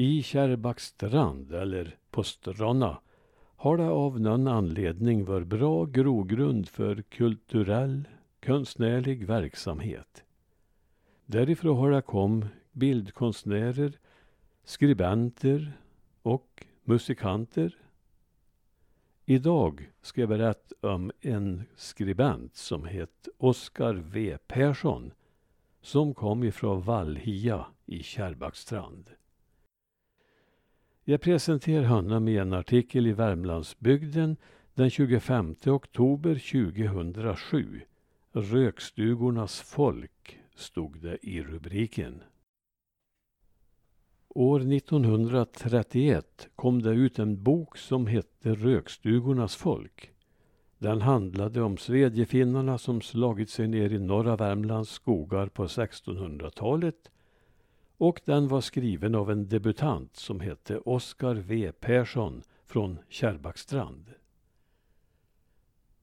I Kärrbackstrand, eller på Stronna, har det av någon anledning varit bra grogrund för kulturell, konstnärlig verksamhet. Därifrån har det kom bildkonstnärer, skribenter och musikanter. Idag ska jag berätta om en skribent som heter Oskar V Persson som kom ifrån Vallhia i Kärrbackstrand. Jag presenterar honom i en artikel i Värmlandsbygden den 25 oktober 2007. Rökstugornas folk stod det i rubriken. År 1931 kom det ut en bok som hette Rökstugornas folk. Den handlade om svedjefinnarna som slagit sig ner i norra Värmlands skogar på 1600-talet och den var skriven av en debutant som hette Oskar V Persson från Kärrbackstrand.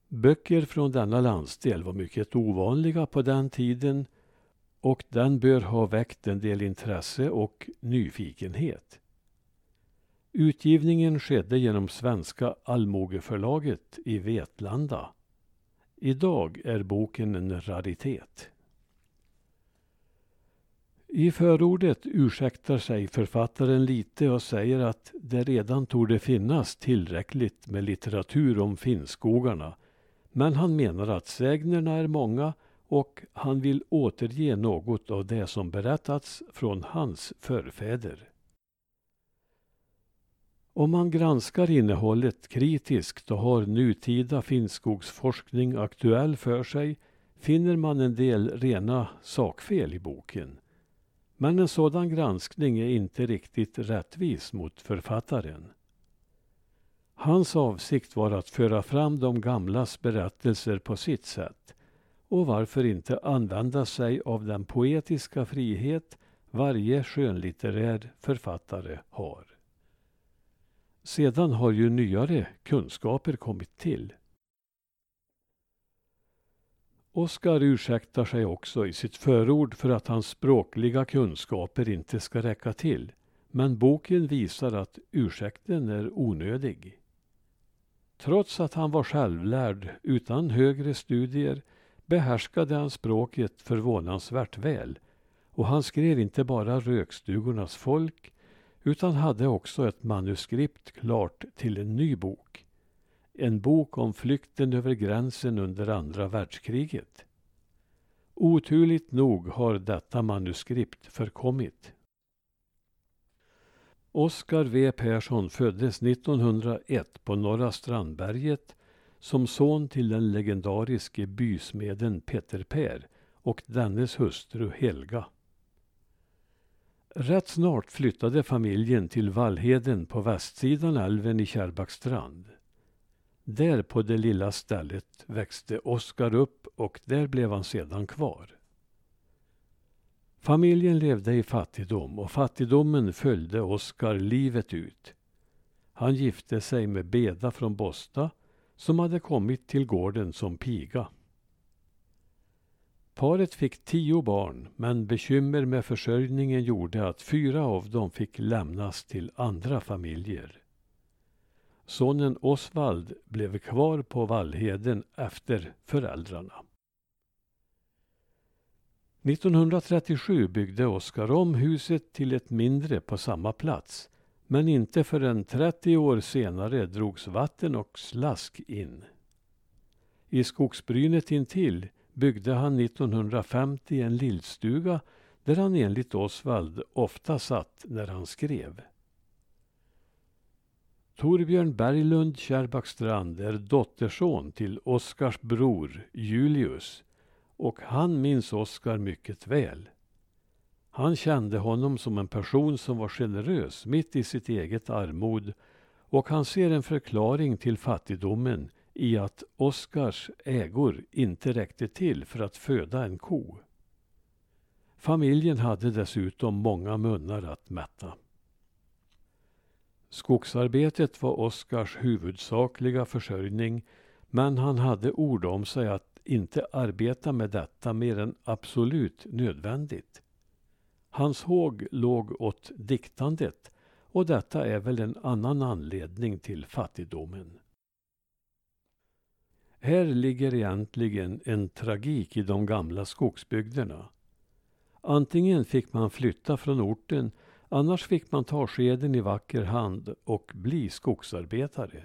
Böcker från denna landsdel var mycket ovanliga på den tiden och den bör ha väckt en del intresse och nyfikenhet. Utgivningen skedde genom Svenska Allmogeförlaget i Vetlanda. Idag är boken en raritet. I förordet ursäktar sig författaren lite och säger att det redan torde finnas tillräckligt med litteratur om finnskogarna. Men han menar att sägnerna är många och han vill återge något av det som berättats från hans förfäder. Om man granskar innehållet kritiskt och har nutida finnskogsforskning aktuell för sig finner man en del rena sakfel i boken. Men en sådan granskning är inte riktigt rättvis mot författaren. Hans avsikt var att föra fram de gamlas berättelser på sitt sätt och varför inte använda sig av den poetiska frihet varje skönlitterär författare har. Sedan har ju nyare kunskaper kommit till. Oskar ursäktar sig också i sitt förord för att hans språkliga kunskaper inte ska räcka till. Men boken visar att ursäkten är onödig. Trots att han var självlärd utan högre studier behärskade han språket förvånansvärt väl och han skrev inte bara Rökstugornas folk utan hade också ett manuskript klart till en ny bok. En bok om flykten över gränsen under andra världskriget. Oturligt nog har detta manuskript förkommit. Oskar W Persson föddes 1901 på Norra Strandberget som son till den legendariske bysmeden Peter Per och dennes hustru Helga. Rätt snart flyttade familjen till Vallheden på västsidan älven i Kärrbackstrand. Där på det lilla stället växte Oskar upp och där blev han sedan kvar. Familjen levde i fattigdom och fattigdomen följde Oskar livet ut. Han gifte sig med Beda från Bosta som hade kommit till gården som piga. Paret fick tio barn men bekymmer med försörjningen gjorde att fyra av dem fick lämnas till andra familjer. Sonen Osvald blev kvar på Vallheden efter föräldrarna. 1937 byggde Oskar om huset till ett mindre på samma plats men inte förrän 30 år senare drogs vatten och slask in. I skogsbrynet intill byggde han 1950 en lillstuga där han enligt Osvald ofta satt när han skrev. Torbjörn Berglund Kärrbackstrand är dotterson till Oskars bror Julius och han minns Oskar mycket väl. Han kände honom som en person som var generös mitt i sitt eget armod och han ser en förklaring till fattigdomen i att Oskars ägor inte räckte till för att föda en ko. Familjen hade dessutom många munnar att mätta. Skogsarbetet var Oskars huvudsakliga försörjning men han hade ord om sig att inte arbeta med detta mer än absolut nödvändigt. Hans håg låg åt diktandet Och detta är väl en annan anledning till fattigdomen. Här ligger egentligen en tragik i de gamla skogsbygderna. Antingen fick man flytta från orten, annars fick man ta skeden i vacker hand och bli skogsarbetare.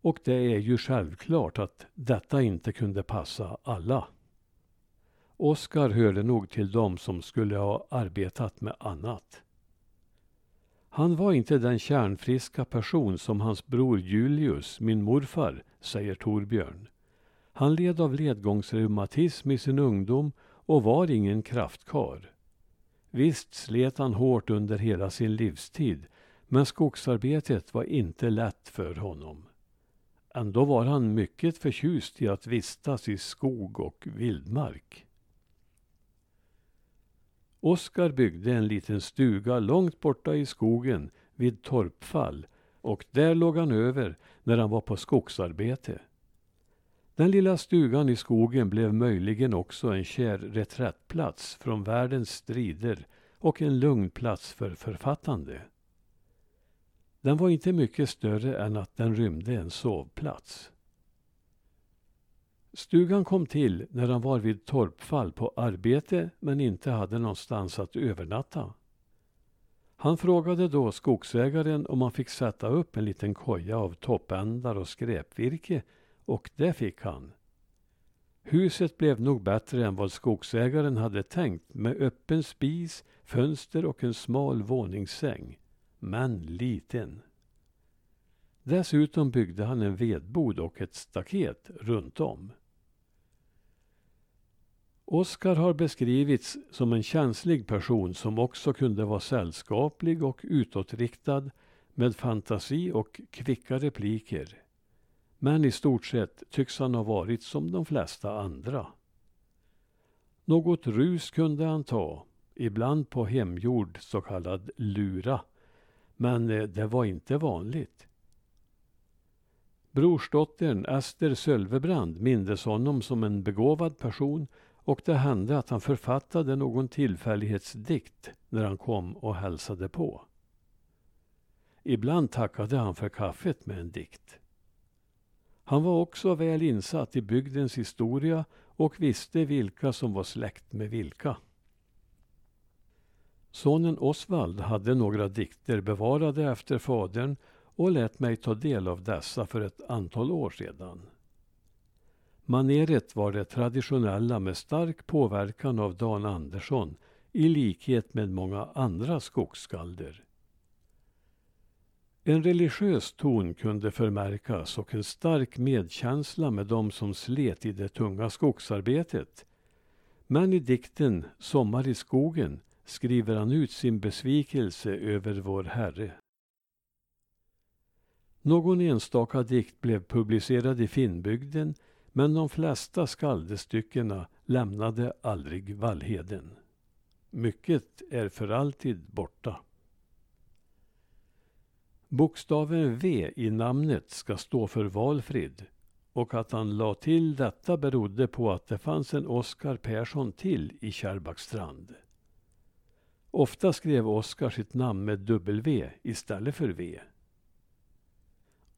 Och det är ju självklart att detta inte kunde passa alla. Oskar hörde nog till dem som skulle ha arbetat med annat. Han var inte den kärnfriska person som hans bror Julius, min morfar, säger Torbjörn. Han led av ledgångsreumatism i sin ungdom och var ingen kraftkar. Visst slet han hårt under hela sin livstid, men skogsarbetet var inte lätt för honom. Ändå var han mycket förtjust i att vistas i skog och vildmark. Oskar byggde en liten stuga långt borta i skogen vid Torpfall och där låg han över när han var på skogsarbete. Den lilla stugan i skogen blev möjligen också en kär reträttplats från världens strider och en lugn plats för författande. Den var inte mycket större än att den rymde en sovplats. Stugan kom till när han var vid Torpfall på arbete men inte hade någonstans att övernatta. Han frågade då skogsägaren om han fick sätta upp en liten koja av toppändar och skräpvirke och det fick han. Huset blev nog bättre än vad skogsägaren hade tänkt med öppen spis, fönster och en smal våningssäng. Men liten. Dessutom byggde han en vedbod och ett staket runt om. Oskar har beskrivits som en känslig person som också kunde vara sällskaplig och utåtriktad med fantasi och kvicka repliker. Men i stort sett tycks han ha varit som de flesta andra. Något rus kunde han ta, ibland på hemgjord så kallad lura. Men eh, det var inte vanligt. Brorsdottern Ester Sölvebrand mindes honom som en begåvad person och det hände att han författade någon tillfällighetsdikt när han kom och hälsade på. Ibland tackade han för kaffet med en dikt. Han var också väl insatt i bygdens historia och visste vilka som var släkt med vilka. Sonen Osvald hade några dikter bevarade efter fadern och lät mig ta del av dessa för ett antal år sedan. Maneret var det traditionella med stark påverkan av Dan Andersson i likhet med många andra skogsskalder. En religiös ton kunde förmärkas och en stark medkänsla med dem som slet i det tunga skogsarbetet. Men i dikten Sommar i skogen skriver han ut sin besvikelse över vår Herre. Någon enstaka dikt blev publicerad i Finnbygden men de flesta skaldestyckena lämnade aldrig Vallheden. Mycket är för alltid borta. Bokstaven V i namnet ska stå för Valfrid och att han la till detta berodde på att det fanns en Oskar Persson till i Kärrbackstrand. Ofta skrev Oskar sitt namn med W istället för V.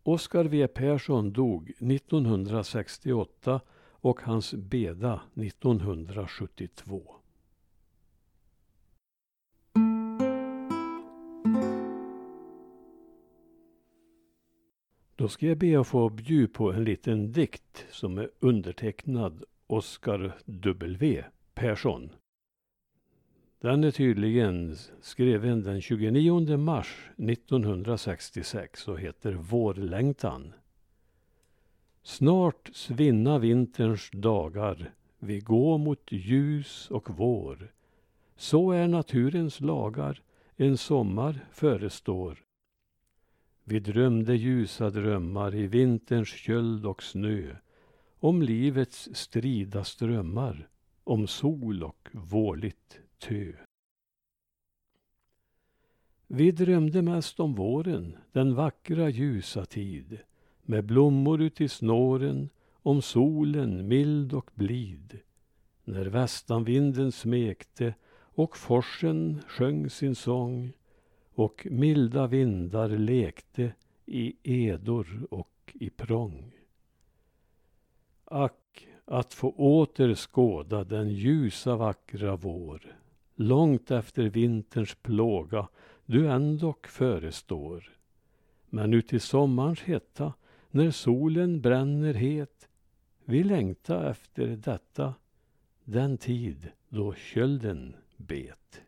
Oskar W Persson dog 1968 och hans beda 1972. Då ska jag be att få bjuda på en liten dikt som är undertecknad Oskar W Persson. Den är tydligen skriven den 29 mars 1966 och heter Vårlängtan. Snart svinna vinterns dagar, vi gå mot ljus och vår. Så är naturens lagar, en sommar förestår. Vi drömde ljusa drömmar i vinterns köld och snö om livets strida strömmar, om sol och vårligt tö. Vi drömde mest om våren, den vackra ljusa tid med blommor uti snåren, om solen mild och blid. När västanvinden smekte och forsen sjöng sin sång och milda vindar lekte i edor och i prång. Ack, att få åter skåda den ljusa vackra vår, långt efter vinterns plåga du ändock förestår. Men uti sommarns hetta, när solen bränner het, vi längta efter detta, den tid då kölden bet.